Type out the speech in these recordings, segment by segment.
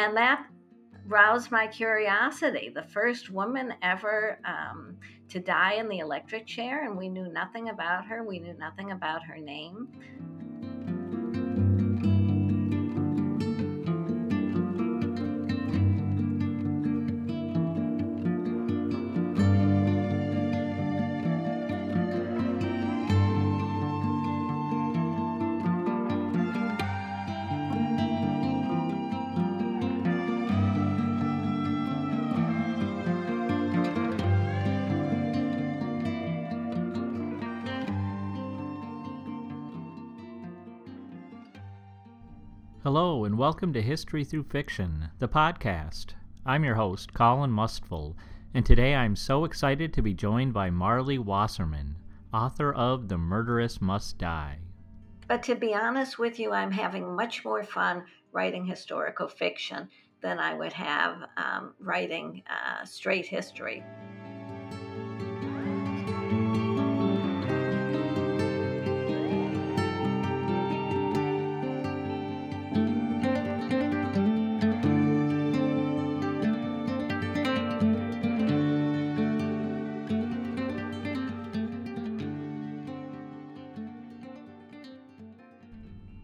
And that roused my curiosity. The first woman ever um, to die in the electric chair, and we knew nothing about her. We knew nothing about her name. Hello, and welcome to History Through Fiction, the podcast. I'm your host, Colin Mustful, and today I'm so excited to be joined by Marlie Wasserman, author of The Murderess Must Die. But to be honest with you, I'm having much more fun writing historical fiction than I would have um, writing uh, straight history.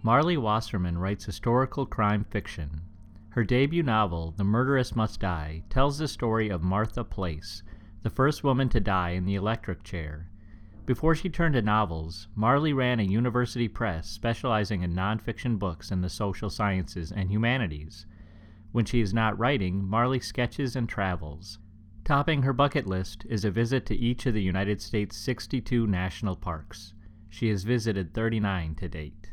Marlie Wasserman writes historical crime fiction. Her debut novel, The Murderess Must Die, tells the story of Martha Place, the first woman to die in the electric chair. Before she turned to novels, Marlie ran a university press specializing in nonfiction books in the social sciences and humanities. When she is not writing, Marlie sketches and travels. Topping her bucket list is a visit to each of the United States' 62 national parks. She has visited 39 to date.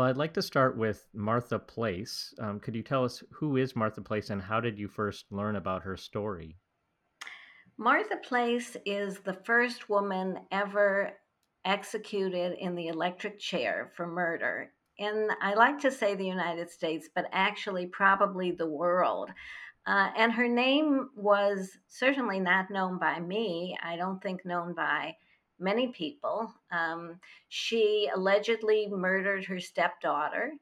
Well, I'd like to start with Martha Place. Um, could you tell us who is Martha Place and how did you first learn about her story? Martha Place is the first woman ever executed in the electric chair for murder. In, I like to say the United States, but actually probably the world. Uh, and her name was certainly not known by me. I don't think known by many people. Um, she allegedly murdered her stepdaughter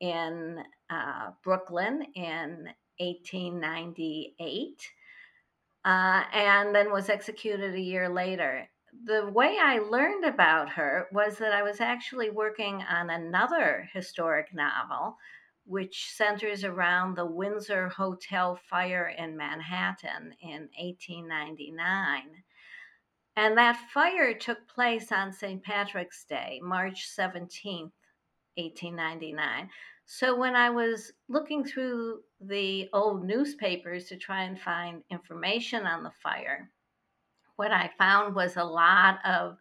in uh, Brooklyn in 1898 uh, and then was executed a year later. The way I learned about her was that I was actually working on another historic novel, which centers around the Windsor Hotel fire in Manhattan in 1899. And that fire took place on St. Patrick's Day, March 17th, 1899. So when I was looking through the old newspapers to try and find information on the fire, what I found was a lot of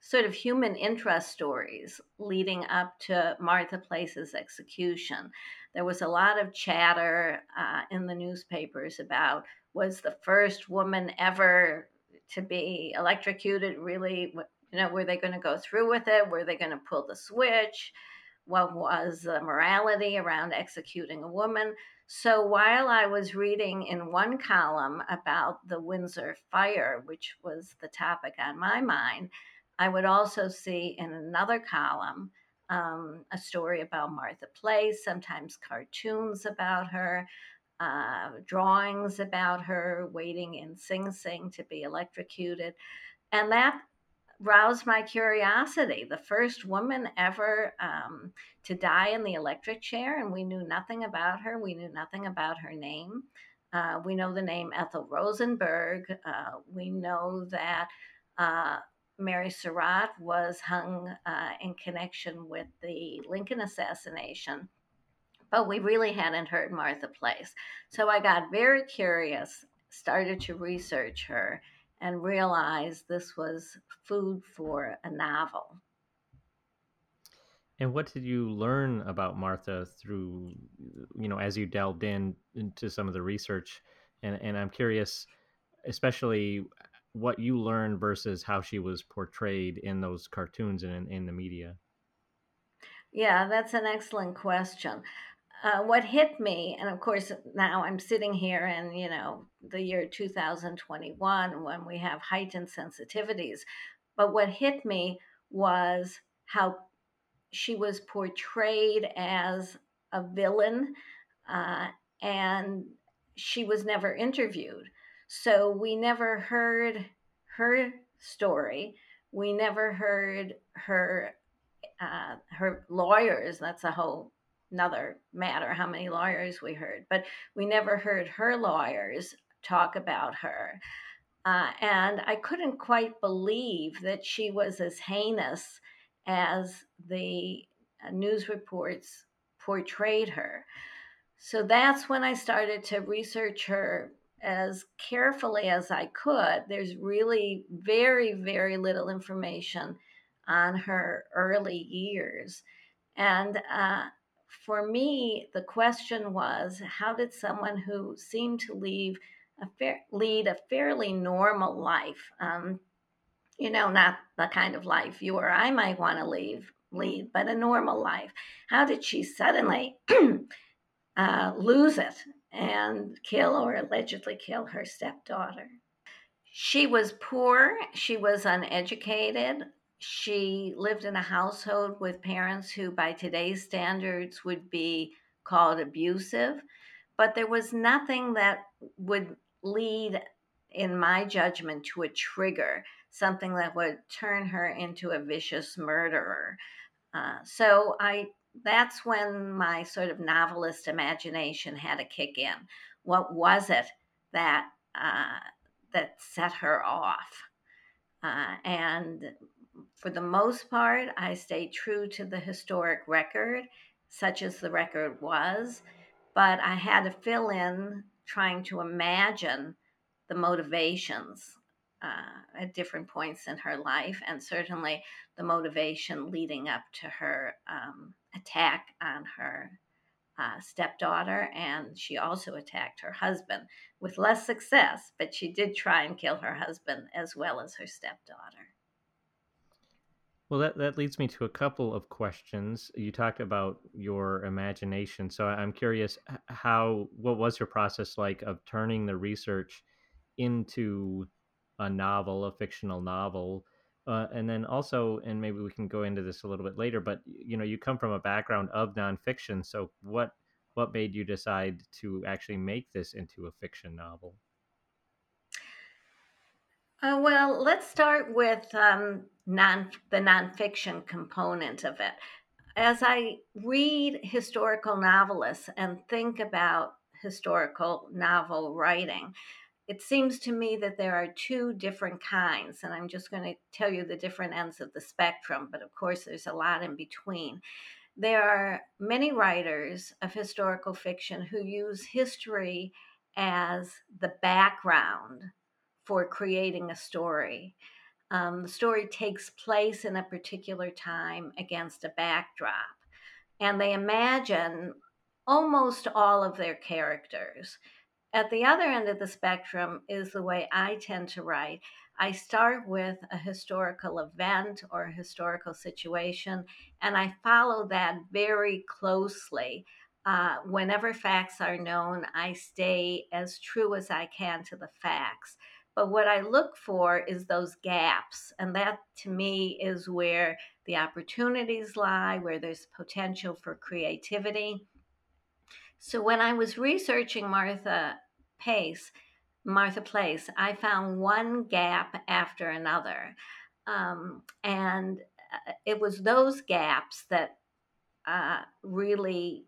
sort of human interest stories leading up to Martha Place's execution. There was a lot of chatter uh, in the newspapers about was the first woman ever to be electrocuted really you know were they going to go through with it? Were they going to pull the switch? What was the morality around executing a woman? So while i was reading in one column about the windsor fire which was the topic on my mind i would also see in another column um, a story about martha place sometimes cartoons about her uh, drawings about her waiting in Sing Sing to be electrocuted. And that roused my curiosity. The first woman ever um, to die in the electric chair, and we knew nothing about her. We knew nothing about her name. Uh, we know the name Ethel Rosenberg. Uh, we know that uh, Mary Surratt was hung uh, in connection with the Lincoln assassination but we really hadn't heard Martha Place. So I got very curious, started to research her, and realized this was food for a novel. And what did you learn about Martha through, you know, as you delved in into some of the research? And and I'm curious, especially what you learned versus how she was portrayed in those cartoons and in, in the media. Yeah, that's an excellent question uh, what hit me, and of course, now I'm sitting here in, you know, the year 2021 when we have heightened sensitivities. But what hit me was how she was portrayed as a villain uh, and she was never interviewed. So we never heard her story. We never heard her uh, her lawyers. That's a whole another matter how many lawyers we heard, but we never heard her lawyers talk about her. Uh, and I couldn't quite believe that she was as heinous as the uh, news reports portrayed her. So that's when I started to research her as carefully as I could. There's really very, very little information on her early years. And uh, for me, the question was how did someone who seemed to leave a fair, lead a fairly normal life, um, you know, not the kind of life you or I might want to leave, lead, but a normal life, how did she suddenly uh, lose it and kill or allegedly kill her stepdaughter? She was poor, she was uneducated, she lived in a household with parents who, by today's standards, would be called abusive. But there was nothing that would lead, in my judgment, to a trigger, something that would turn her into a vicious murderer. Uh, so I that's when my sort of novelist imagination had to kick in. What was it that uh, that set her off? Uh, and for the most part, I stayed true to the historic record, such as the record was, but I had to fill in trying to imagine the motivations uh, at different points in her life, and certainly the motivation leading up to her um, attack on her uh, stepdaughter, and she also attacked her husband with less success, but she did try and kill her husband as well as her stepdaughter. Well, that, that leads me to a couple of questions. You talked about your imagination. So I'm curious how, what was your process like of turning the research into a novel, a fictional novel? Uh, and then also, and maybe we can go into this a little bit later, but you know, you come from a background of nonfiction. So what, what made you decide to actually make this into a fiction novel? Uh, well, let's start with um, non the nonfiction component of it. As I read historical novelists and think about historical novel writing, it seems to me that there are two different kinds, and I'm just going to tell you the different ends of the spectrum, but of course, there's a lot in between. There are many writers of historical fiction who use history as the background for creating a story. Um, the story takes place in a particular time against a backdrop, and they imagine almost all of their characters. At the other end of the spectrum is the way I tend to write. I start with a historical event or a historical situation, and I follow that very closely. Uh, whenever facts are known, I stay as true as I can to the facts. But what I look for is those gaps. And that to me is where the opportunities lie, where there's potential for creativity. So when I was researching Martha Pace, Martha Place, I found one gap after another. Um, and uh, it was those gaps that uh, really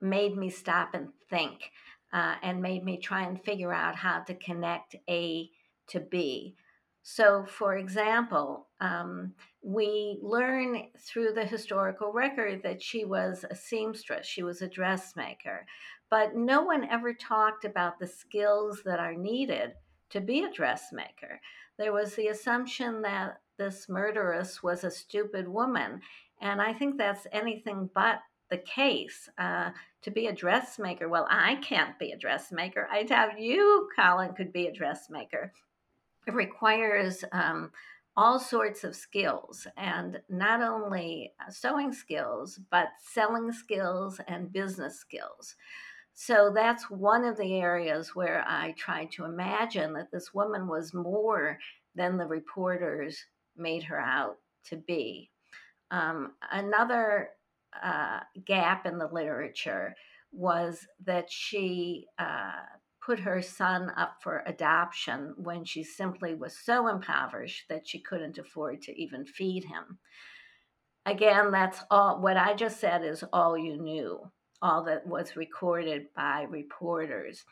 made me stop and think uh, and made me try and figure out how to connect A to B. So, for example, um, we learn through the historical record that she was a seamstress, she was a dressmaker, but no one ever talked about the skills that are needed to be a dressmaker. There was the assumption that this murderess was a stupid woman, and I think that's anything but the case. Uh, to be a dressmaker, well, I can't be a dressmaker. I doubt you, Colin, could be a dressmaker. It requires um, all sorts of skills, and not only uh, sewing skills, but selling skills and business skills. So that's one of the areas where I tried to imagine that this woman was more than the reporters made her out to be. Um, another uh, gap in the literature was that she uh, put her son up for adoption when she simply was so impoverished that she couldn't afford to even feed him. Again, that's all what I just said is all you knew, all that was recorded by reporters.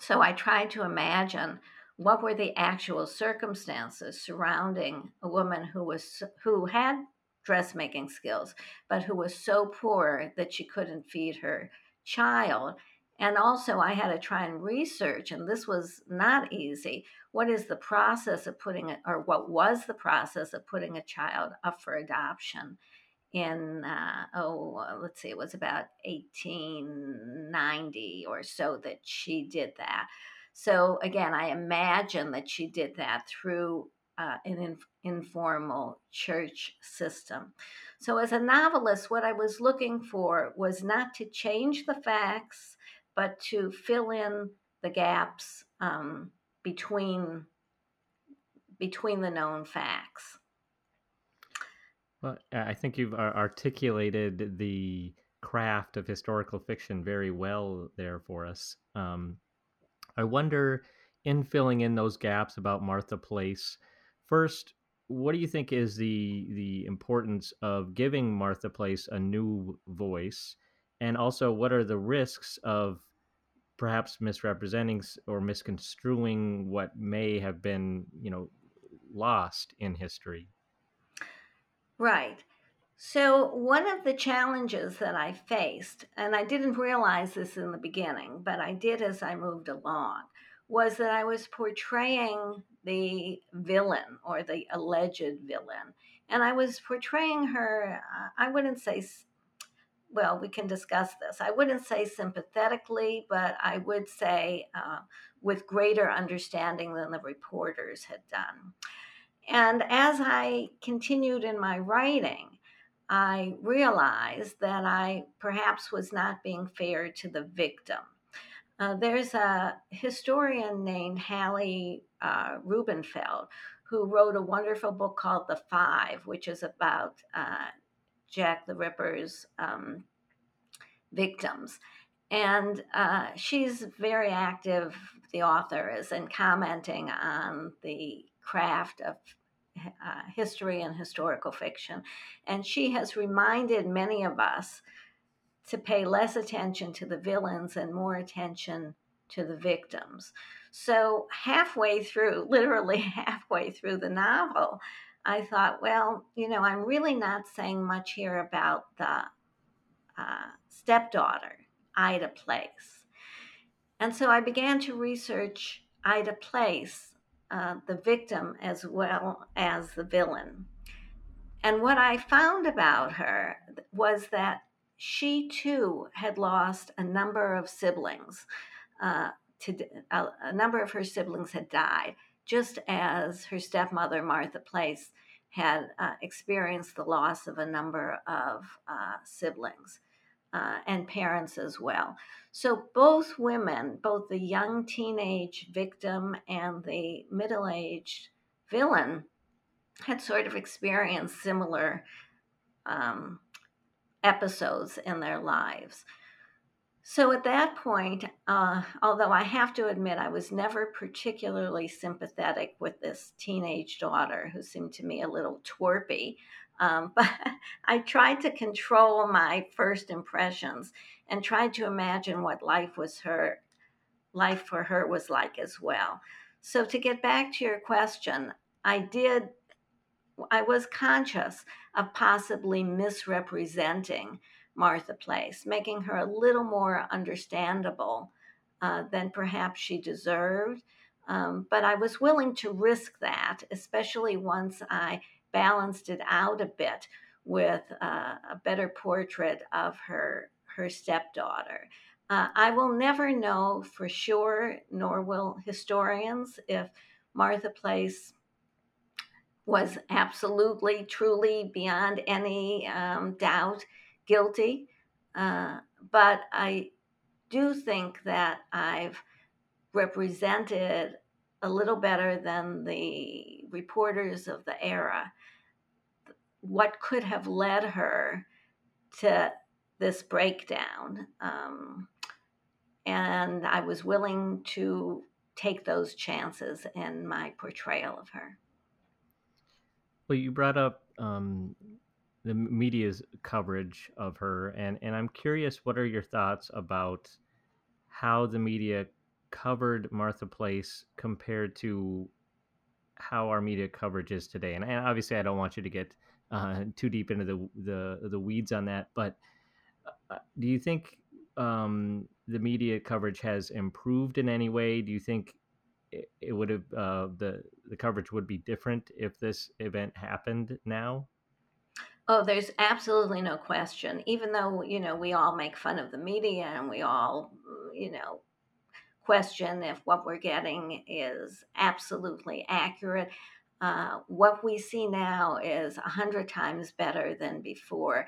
So I tried to imagine what were the actual circumstances surrounding a woman who was who had dressmaking skills but who was so poor that she couldn't feed her child. And also i had to try and research and this was not easy what is the process of putting it or what was the process of putting a child up for adoption in uh, oh let's see it was about 1890 or so that she did that. So again, I imagine that she did that through uh, an in, informal church system. So, as a novelist, what I was looking for was not to change the facts, but to fill in the gaps um, between between the known facts. Well, I think you've articulated the craft of historical fiction very well there for us. Um, I wonder, in filling in those gaps about Martha Place, first, what do you think is the the importance of giving Martha Place a new voice, and also what are the risks of perhaps misrepresenting or misconstruing what may have been, you know, lost in history? Right. So, one of the challenges that I faced, and I didn't realize this in the beginning, but I did as I moved along, was that I was portraying the villain or the alleged villain. And I was portraying her, uh, I wouldn't say, well, we can discuss this. I wouldn't say sympathetically, but I would say uh, with greater understanding than the reporters had done. And as I continued in my writing, I realized that I perhaps was not being fair to the victim. Uh, there's a historian named Hallie uh, Rubenhold who wrote a wonderful book called The Five, which is about uh, Jack the Ripper's um, victims. And uh, she's very active, the author is, in commenting on the craft of uh, history and historical fiction. And she has reminded many of us to pay less attention to the villains and more attention to the victims. So, halfway through, literally halfway through the novel, I thought, well, you know, I'm really not saying much here about the uh, stepdaughter, Ida Place. And so I began to research Ida Place uh, the victim as well as the villain. And what I found about her was that she too had lost a number of siblings. Uh, to, a, a number of her siblings had died, just as her stepmother, Martha Place, had uh, experienced the loss of a number of uh, siblings uh, and parents as well. So both women, both the young teenage victim and the middle aged villain, had sort of experienced similar um, episodes in their lives. So at that point, uh, although I have to admit I was never particularly sympathetic with this teenage daughter who seemed to me a little twerpy, um, but I tried to control my first impressions and tried to imagine what life was her life for her was like as well. So to get back to your question, I did I was conscious of possibly misrepresenting Martha Place, making her a little more understandable uh, than perhaps she deserved. Um, but I was willing to risk that, especially once I balanced it out a bit with uh, a better portrait of her her stepdaughter. Uh, I will never know for sure, nor will historians, if Martha Place was absolutely, truly, beyond any um, doubt, guilty. Uh, but I do think that I've represented a little better than the reporters of the era what could have led her to this breakdown. Um, and I was willing to take those chances in my portrayal of her. Well, you brought up um, the media's coverage of her, and, and I'm curious what are your thoughts about how the media covered Martha Place compared to how our media coverage is today? And, and obviously, I don't want you to get uh, too deep into the, the, the weeds on that, but uh, do you think um, the media coverage has improved in any way? Do you think it, it would have uh, the the coverage would be different if this event happened now? Oh, there's absolutely no question. Even though you know we all make fun of the media and we all you know question if what we're getting is absolutely accurate. Uh, what we see now is a hundred times better than before.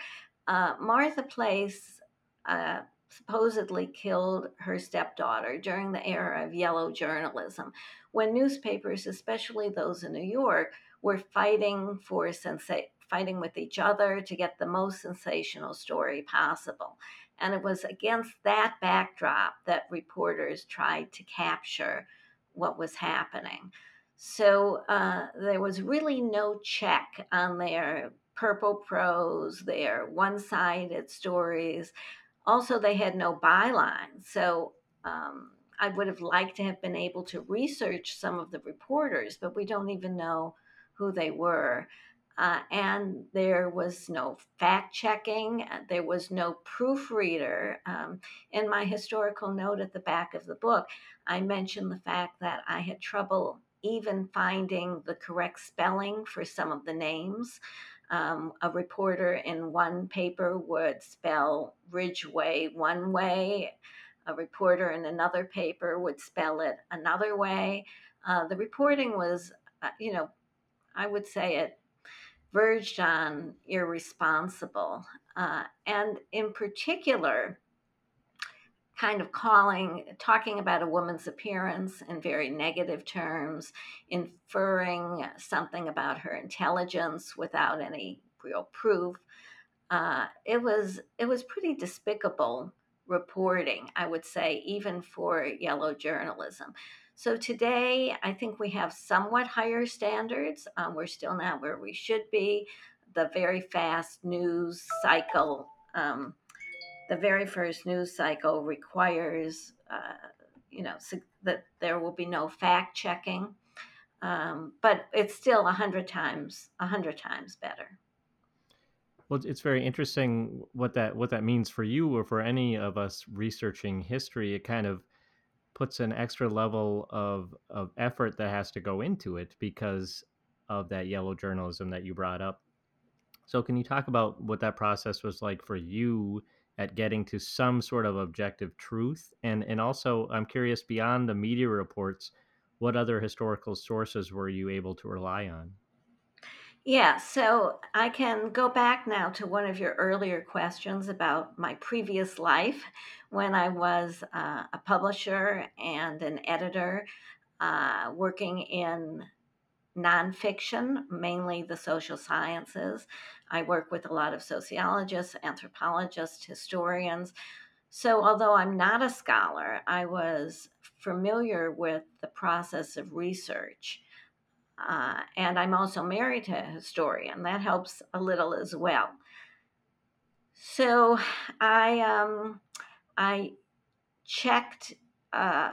Uh, Martha Place uh, supposedly killed her stepdaughter during the era of yellow journalism, when newspapers, especially those in New York, were fighting for sensa- fighting with each other to get the most sensational story possible. And it was against that backdrop that reporters tried to capture what was happening. So uh, there was really no check on their purple prose, their one sided stories. Also, they had no byline. So um, I would have liked to have been able to research some of the reporters, but we don't even know who they were. Uh, and there was no fact checking, uh, there was no proofreader. Um, in my historical note at the back of the book, I mentioned the fact that I had trouble even finding the correct spelling for some of the names. Um, a reporter in one paper would spell Ridgeway one way, a reporter in another paper would spell it another way. Uh, the reporting was, uh, you know, I would say it verged on irresponsible. Uh, and in particular, kind of calling, talking about a woman's appearance in very negative terms, inferring something about her intelligence without any real proof. Uh, it was it was pretty despicable reporting, I would say, even for yellow journalism. So today, I think we have somewhat higher standards. Um, we're still not where we should be. The very fast news cycle um, the very first news cycle requires, uh, you know, that there will be no fact checking, um, but it's still a hundred times, a hundred times better. Well, it's very interesting what that what that means for you or for any of us researching history. It kind of puts an extra level of of effort that has to go into it because of that yellow journalism that you brought up. So, can you talk about what that process was like for you at getting to some sort of objective truth? And and also, I'm curious beyond the media reports, what other historical sources were you able to rely on? Yeah, so I can go back now to one of your earlier questions about my previous life when I was uh, a publisher and an editor uh, working in nonfiction, mainly the social sciences. I work with a lot of sociologists, anthropologists, historians. So, although I'm not a scholar, I was familiar with the process of research. Uh, and I'm also married to a historian. That helps a little as well. So, I um, I checked uh,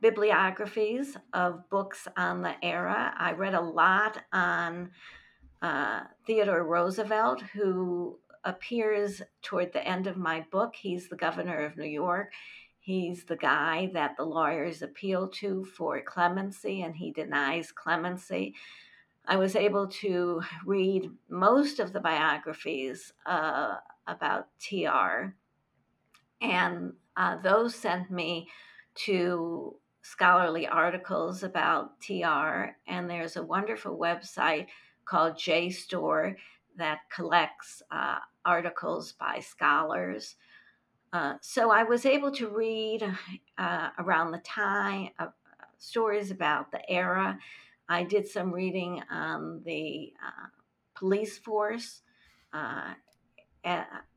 bibliographies of books on the era. I read a lot on uh, Theodore Roosevelt, who appears toward the end of my book. He's the governor of New York. He's the guy that the lawyers appeal to for clemency, and he denies clemency. I was able to read most of the biographies uh, about TR, and uh, those sent me to scholarly articles about TR, and there's a wonderful website called JSTOR that collects uh, articles by scholars. Uh, so I was able to read uh, around the time uh, stories about the era. I did some reading on the uh, police force, uh,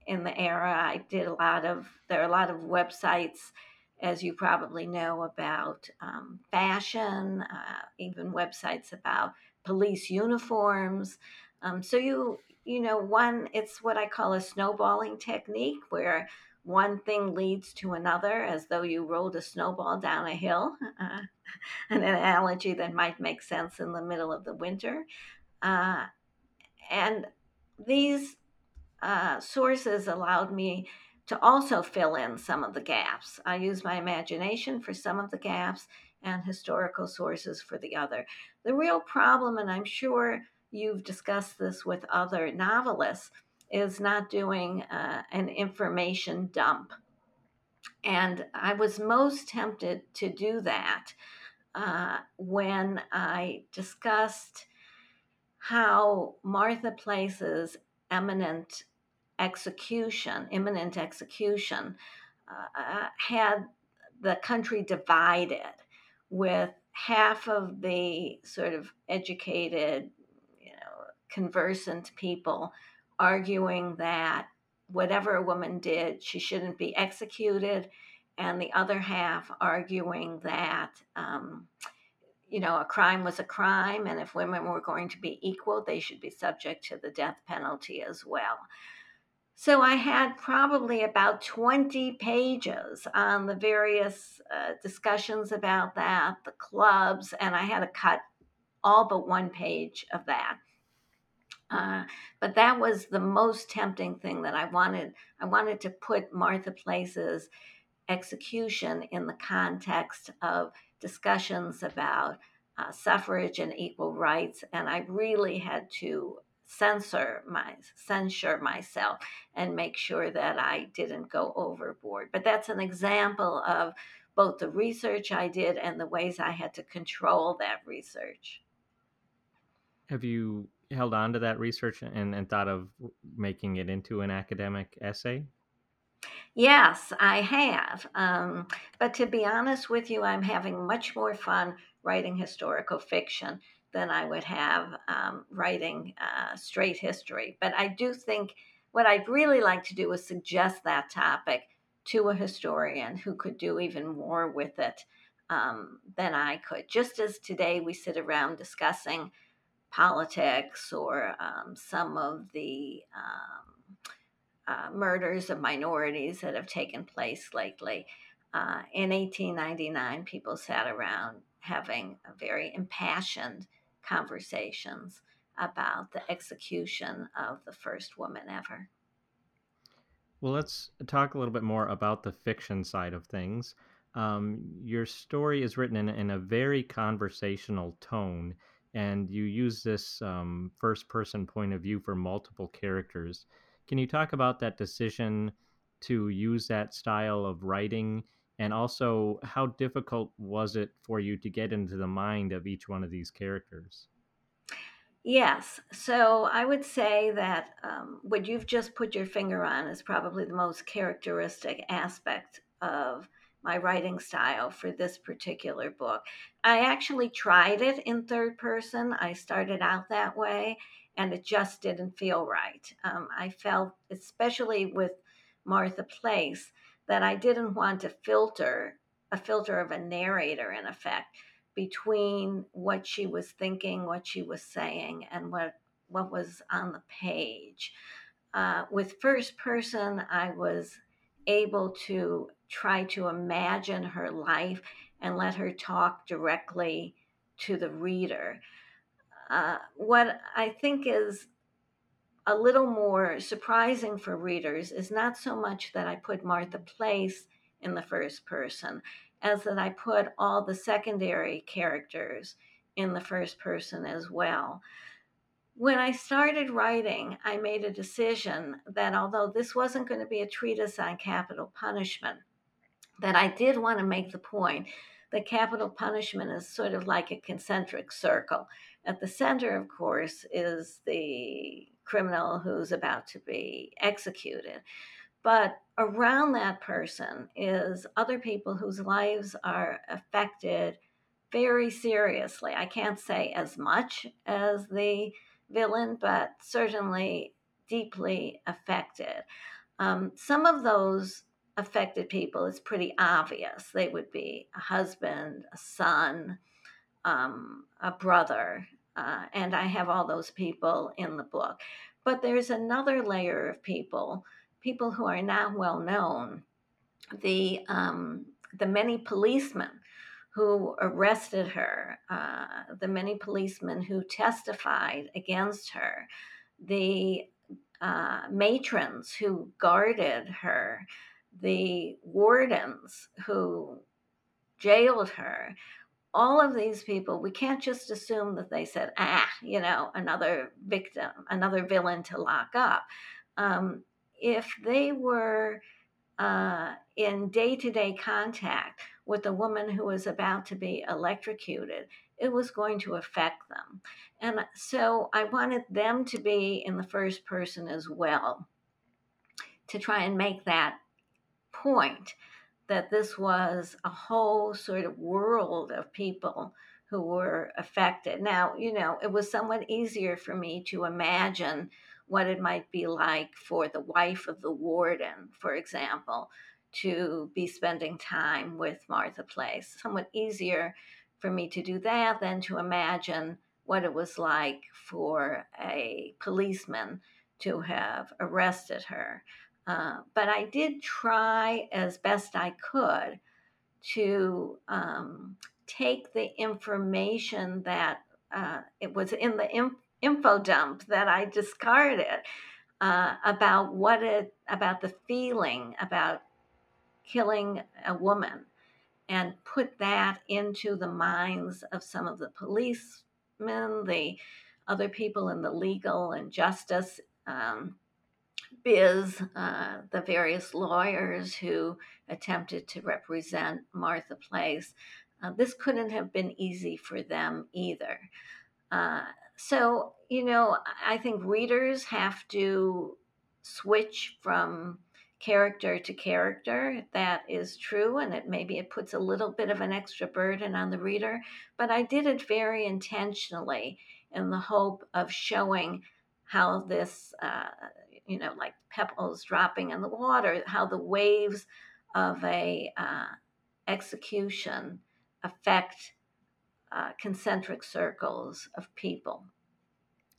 in the era. I did a lot of, there are a lot of websites, as you probably know, about um, fashion, uh, even websites about police uniforms. Um, so you, you know, one, it's what I call a snowballing technique where one thing leads to another as though you rolled a snowball down a hill, uh, an analogy that might make sense in the middle of the winter. Uh, and these uh, sources allowed me to also fill in some of the gaps. I use my imagination for some of the gaps and historical sources for the other. The real problem, and I'm sure you've discussed this with other novelists, is not doing uh, an information dump. And I was most tempted to do that uh, when I discussed how Martha Place's eminent execution, imminent execution, uh, had the country divided with half of the sort of educated, you know, conversant people arguing that whatever a woman did, she shouldn't be executed, and the other half arguing that, um, you know, a crime was a crime, and if women were going to be equal, they should be subject to the death penalty as well. So I had probably about 20 pages on the various uh, discussions about that, the clubs, and I had to cut all but one page of that uh, but that was the most tempting thing that I wanted. I wanted to put Martha Place's execution in the context of discussions about uh, suffrage and equal rights, and I really had to censor my censure myself and make sure that I didn't go overboard. But that's an example of both the research I did and the ways I had to control that research. Have you held on to that research and, and thought of making it into an academic essay? Yes, I have. Um, but to be honest with you, I'm having much more fun writing historical fiction than I would have um, writing uh, straight history. But I do think what I'd really like to do is suggest that topic to a historian who could do even more with it um, than I could. Just as today we sit around discussing politics or um, some of the um, uh, murders of minorities that have taken place lately. Uh, in 1899, people sat around having very impassioned conversations about the execution of the first woman ever. Well, let's talk a little bit more about the fiction side of things. Um, your story is written in, in a very conversational tone and you use this um, first person point of view for multiple characters. Can you talk about that decision to use that style of writing? And also, how difficult was it for you to get into the mind of each one of these characters? Yes. So I would say that um, what you've just put your finger on is probably the most characteristic aspect of my writing style for this particular book. I actually tried it in third person. I started out that way and it just didn't feel right. Um, I felt, especially with Martha Place, that I didn't want to filter a filter of a narrator, in effect, between what she was thinking, what she was saying, and what what was on the page. Uh, with first person, I was able to try to imagine her life and let her talk directly to the reader. Uh, what I think is a little more surprising for readers is not so much that I put Martha Place in the first person as that I put all the secondary characters in the first person as well. When I started writing, I made a decision that although this wasn't going to be a treatise on capital punishment, that I did want to make the point that capital punishment is sort of like a concentric circle. At the center, of course, is the criminal who's about to be executed. But around that person is other people whose lives are affected very seriously. I can't say as much as the villain, but certainly deeply affected. Um, some of those affected people, it's pretty obvious. They would be a husband, a son, um, a brother, uh, and I have all those people in the book. But there's another layer of people, people who are not well known. The um, the many policemen who arrested her, uh, the many policemen who testified against her, the uh, matrons who guarded her, the wardens who jailed her, all of these people, we can't just assume that they said, ah, you know, another victim, another villain to lock up. Um, if they were uh, in day to day contact with a woman who was about to be electrocuted, it was going to affect them. And so I wanted them to be in the first person as well to try and make that point that this was a whole sort of world of people who were affected. Now, you know, it was somewhat easier for me to imagine what it might be like for the wife of the warden, for example, to be spending time with Martha Place. Somewhat easier for me to do that than to imagine what it was like for a policeman to have arrested her. Uh, but I did try as best I could to um, take the information that uh, it was in the inf- info dump that I discarded uh, about what it about the feeling about killing a woman and put that into the minds of some of the policemen, the other people in the legal and justice um, biz, uh, the various lawyers who attempted to represent Martha Place. Uh, this couldn't have been easy for them either. Uh, so, you know, I think readers have to switch from character to character. That is true, and it maybe it puts a little bit of an extra burden on the reader. But I did it very intentionally in the hope of showing how this uh, you know, like pebbles dropping in the water, how the waves of a uh, execution affect uh, concentric circles of people.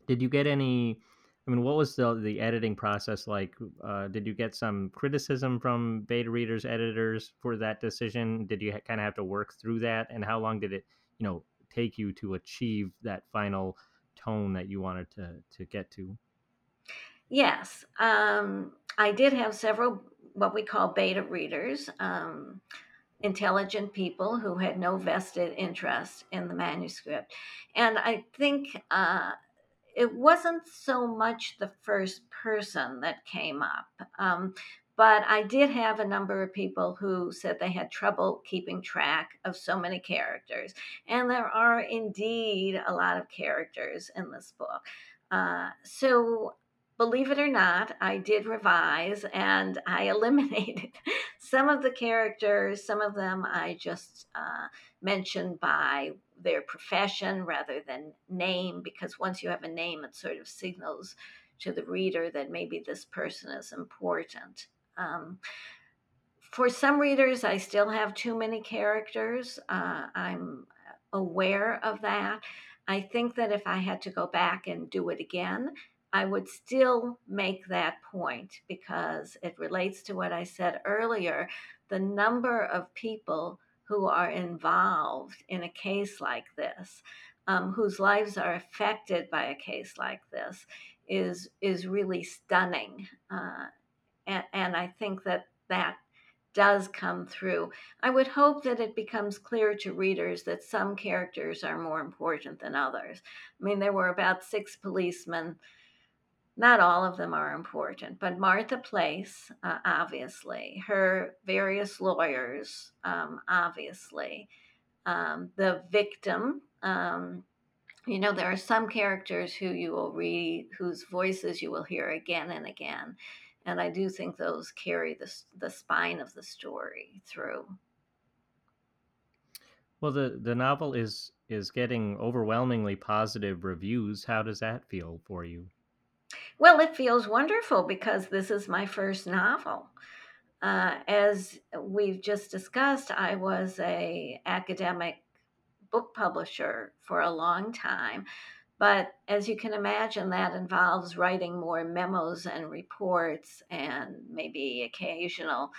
Did you get any? I mean, what was the the editing process like? Uh, did you get some criticism from beta readers, editors for that decision? Did you kind of have to work through that? And how long did it, you know, take you to achieve that final tone that you wanted to to get to? Yes, um, I did have several what we call beta readers, um, intelligent people who had no vested interest in the manuscript. And I think uh, it wasn't so much the first person that came up. Um, but I did have a number of people who said they had trouble keeping track of so many characters. And there are indeed a lot of characters in this book. Uh, so believe it or not, I did revise and I eliminated some of the characters. Some of them I just uh, mentioned by their profession rather than name, because once you have a name, it sort of signals to the reader that maybe this person is important. Um, for some readers, I still have too many characters. Uh, I'm aware of that. I think that if I had to go back and do it again, I would still make that point because it relates to what I said earlier. The number of people who are involved in a case like this, um, whose lives are affected by a case like this, is is really stunning, uh, and, and I think that that does come through. I would hope that it becomes clear to readers that some characters are more important than others. I mean, there were about six policemen not all of them are important, but Martha Place, uh, obviously, her various lawyers, um, obviously, um, the victim. Um, you know, there are some characters who you will read, whose voices you will hear again and again. And I do think those carry the, the spine of the story through. Well, the, the novel is is getting overwhelmingly positive reviews. How does that feel for you? Well, it feels wonderful because this is my first novel. Uh, as we've just discussed, I was a academic book publisher for a long time. But as you can imagine, that involves writing more memos and reports and maybe occasional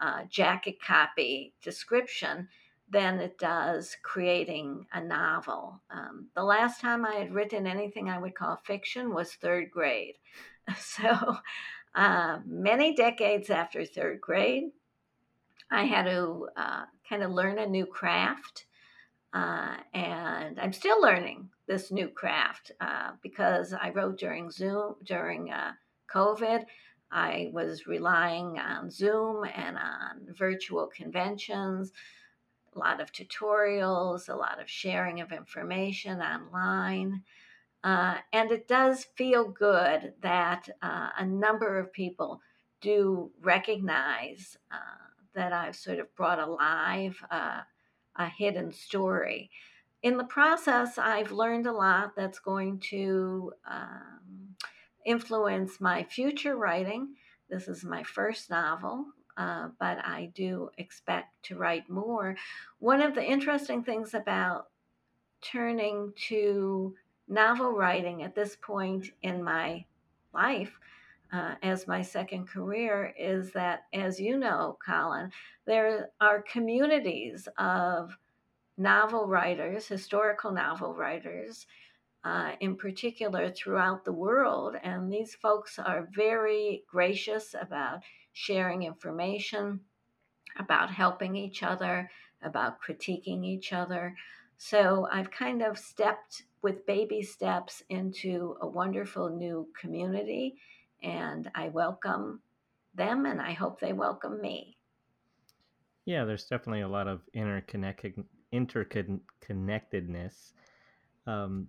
uh, jacket copy description than it does creating a novel. Um, the last time I had written anything I would call fiction was third grade. So, uh, many decades after third grade, I had to uh, kind of learn a new craft. Uh, and I'm still learning this new craft uh, because I wrote during Zoom, during uh, COVID. I was relying on Zoom and on virtual conventions a lot of tutorials, a lot of sharing of information online. Uh, and it does feel good that uh, a number of people do recognize uh, that I've sort of brought alive uh, a hidden story. In the process, I've learned a lot that's going to um, influence my future writing. This is my first novel, uh, but I do expect to write more. One of the interesting things about turning to novel writing at this point in my life uh, as my second career is that, as you know, Colin, there are communities of novel writers, historical novel writers, uh, in particular throughout the world. And these folks are very gracious about sharing information, about helping each other, about critiquing each other. So I've kind of stepped with baby steps into a wonderful new community, and I welcome them and I hope they welcome me. Yeah, there's definitely a lot of interconnected interconnectedness. Um,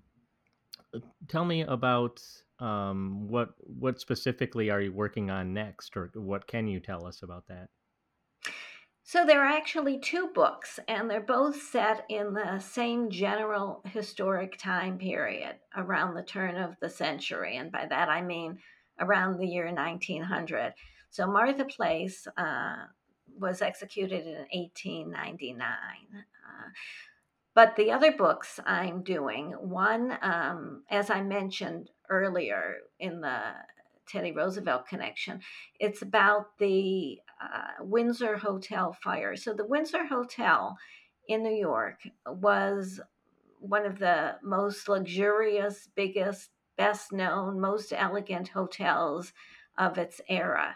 tell me about um, what what specifically are you working on next, or what can you tell us about that? So there are actually two books, and they're both set in the same general historic time period around the turn of the century, and by that I mean around the year 1900. So Martha Place uh, was executed in 1899. Uh, but the other books I'm doing, one, um, as I mentioned earlier in the Teddy Roosevelt connection, it's about the uh, Windsor Hotel fire. So, the Windsor Hotel in New York was one of the most luxurious, biggest, best known, most elegant hotels of its era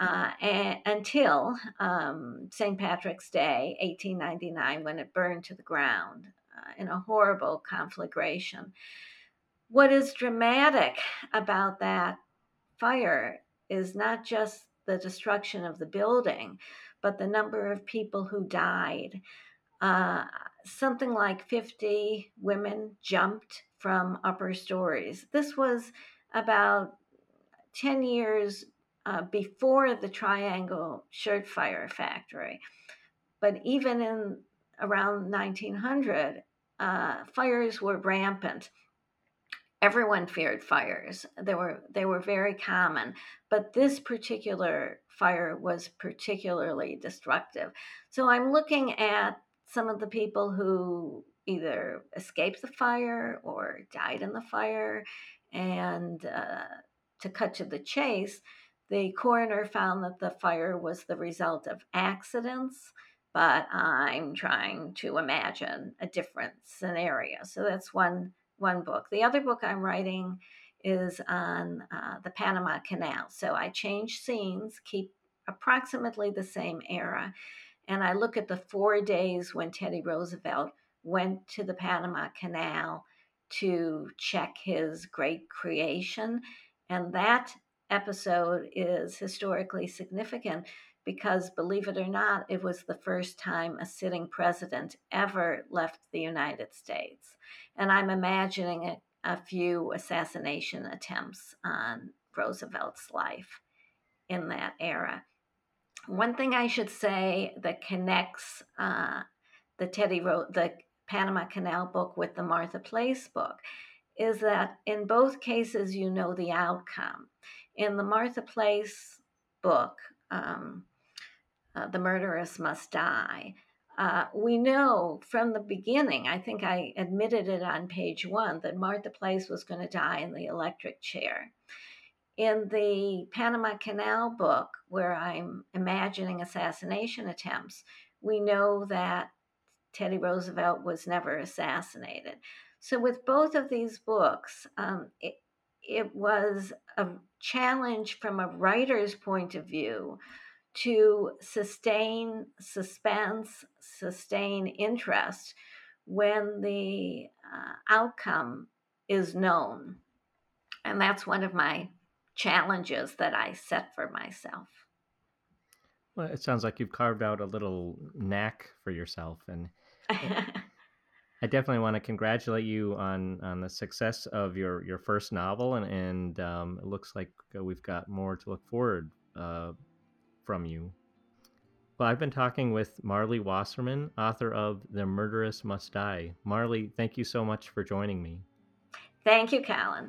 uh, until um, St. Patrick's Day, 1899, when it burned to the ground uh, in a horrible conflagration. What is dramatic about that fire is not just the destruction of the building, but the number of people who died. Uh, something like 50 women jumped from upper stories. This was about 10 years uh, before the Triangle Shirt Fire Factory. But even in around 1900, uh, fires were rampant. Everyone feared fires. They were they were very common, but this particular fire was particularly destructive. So I'm looking at some of the people who either escaped the fire or died in the fire, and uh, to cut to the chase, the coroner found that the fire was the result of accidents, but I'm trying to imagine a different scenario. So that's one one book. The other book I'm writing is on uh, the Panama Canal. So I change scenes, keep approximately the same era, and I look at the four days when Teddy Roosevelt went to the Panama Canal to check his great creation. And that episode is historically significant because, believe it or not, it was the first time a sitting president ever left the United States. And I'm imagining a, a few assassination attempts on Roosevelt's life in that era. One thing I should say that connects uh, the Teddy Ro- the Panama Canal book with the Martha Place book is that in both cases, you know the outcome. In the Martha Place book, um, uh, The Murderess Must Die, uh, we know from the beginning, I think I admitted it on page one, that Martha Place was going to die in the electric chair. In the Panama Canal book, where I'm imagining assassination attempts, we know that Teddy Roosevelt was never assassinated. So, with both of these books, um, it, it was a challenge from a writer's point of view to sustain suspense, sustain interest when the uh, outcome is known. And that's one of my challenges that I set for myself. Well, it sounds like you've carved out a little knack for yourself, and I definitely want to congratulate you on on the success of your your first novel, and and um, it looks like we've got more to look forward uh, from you. Well, I've been talking with Marlie Wasserman, author of The Murderess Must Die. Marlie, thank you so much for joining me. Thank you, Callan.